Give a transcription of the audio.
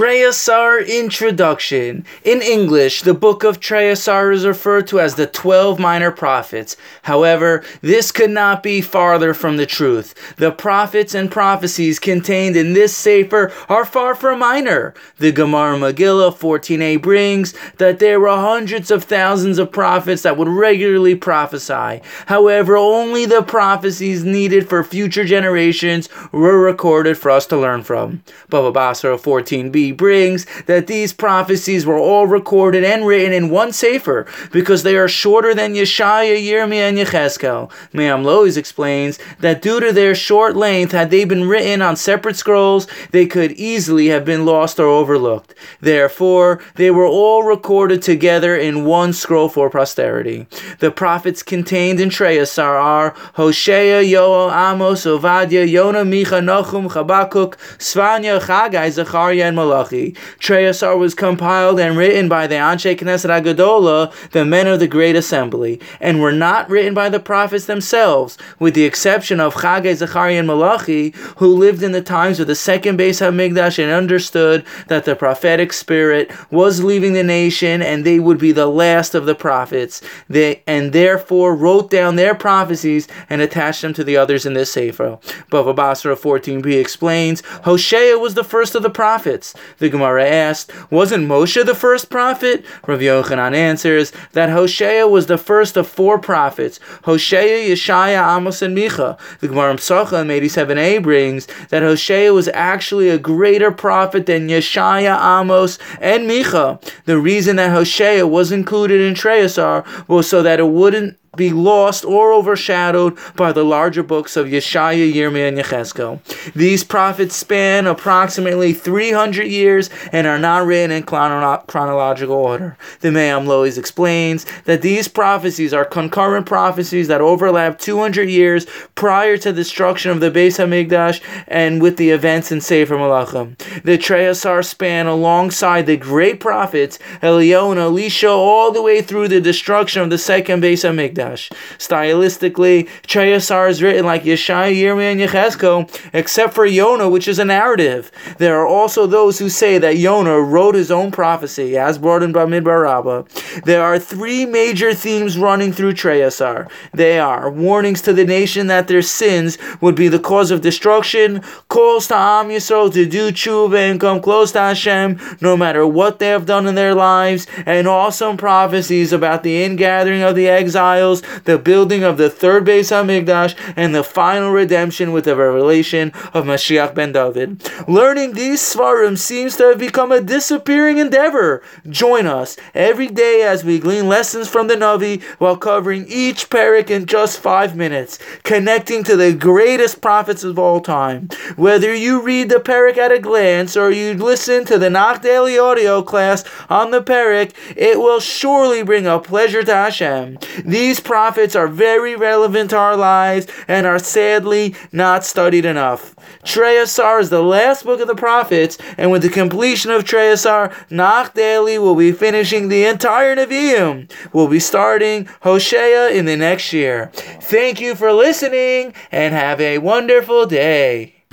Trey Asar Introduction. In English, the book of Trey Asar is referred to as the 12 minor prophets. However, this could not be farther from the truth. The prophets and prophecies contained in this Sefer are far from minor. The Gemara Megillah 14a brings that there were hundreds of thousands of prophets that would regularly prophesy. However, only the prophecies needed for future generations were recorded for us to learn from. Baba Basra 14b brings that these prophecies were all recorded and written in one Sefer because they are shorter than Yeshaya, Yirmiyah, and Yecheskel. Me'am Lo'ez explains that due to their short length, had they been written on separate scrolls, they could easily have been lost or overlooked. Therefore, they were all recorded together in one scroll for posterity. The prophets contained in Trey Asar are Hosea, Yoel, Amos, Ovadia, Yonah, Micha, Nochum, Chabakuk, Svanya, Chagai, Zechariah, and Malachi. Malachi. Trey Asar was compiled and written by the Anshe Knesset Agadola, the men of the Great Assembly, and were not written by the prophets themselves, with the exception of Chaggai, Zechariah, and Malachi, who lived in the times of the second Beis Hamikdash and understood that the prophetic spirit was leaving the nation and they would be the last of the prophets. They and therefore wrote down their prophecies and attached them to the others in this Sefer. Bava Basra 14b explains Hosea was the first of the prophets. The Gemara asked, Wasn't Moshe the first prophet? Rav Yochanan answers that Hosea was the first of four prophets Hosea, Yeshaya, Amos, and Micha. The Gemara Pesachim 87a brings that Hosea was actually a greater prophet than Yeshaya, Amos, and Micha. The reason that Hosea was included in Trey Asar was so that it wouldn't be lost or overshadowed by the larger books of Yeshaya, Yirmiyah, and Yechezkel. These prophets span approximately 300 years and are not written in chrono- chronological order. The Me'am Lo'ez explains that these prophecies are concurrent prophecies that overlap 200 years prior to the destruction of the Beis Hamikdash and with the events in Sefer Malachim. The Trey Asar span alongside the great prophets Eliyahu and Elisha all the way through the destruction of the second Beis Hamikdash. Stylistically, Trey Asar is written like Yeshaya, Yirmiyah, and Yechezkel, except for Yonah, which is a narrative. There are also those who say that Yonah wrote his own prophecy, as brought in Bamidbar Rabbah. There are three major themes running through Trey Asar. They are warnings to the nation that their sins would be the cause of destruction, calls to Am Yisrael to do tshuva and come close to Hashem, no matter what they have done in their lives, and awesome prophecies about the ingathering of the exiles, the building of the third Beis Hamikdash, and the final redemption with the revelation of Mashiach ben David. Learning these sefarim seems to have become a disappearing endeavor. Join us every day as we glean lessons from the Navi while covering each parak in just five minutes, connecting to the greatest prophets of all time. Whether you read the parak at a glance or you listen to the Nach Daily audio class on the parak, it will surely bring a pleasure to Hashem. These prophets are very relevant to our lives and are sadly not studied enough. Trey Asar is the last book of the prophets, and with the completion of Trey Asar, Nach Daily will be finishing the entire Nevi'im. We'll be starting Hosea in the next year. Thank you for listening, and have a wonderful day.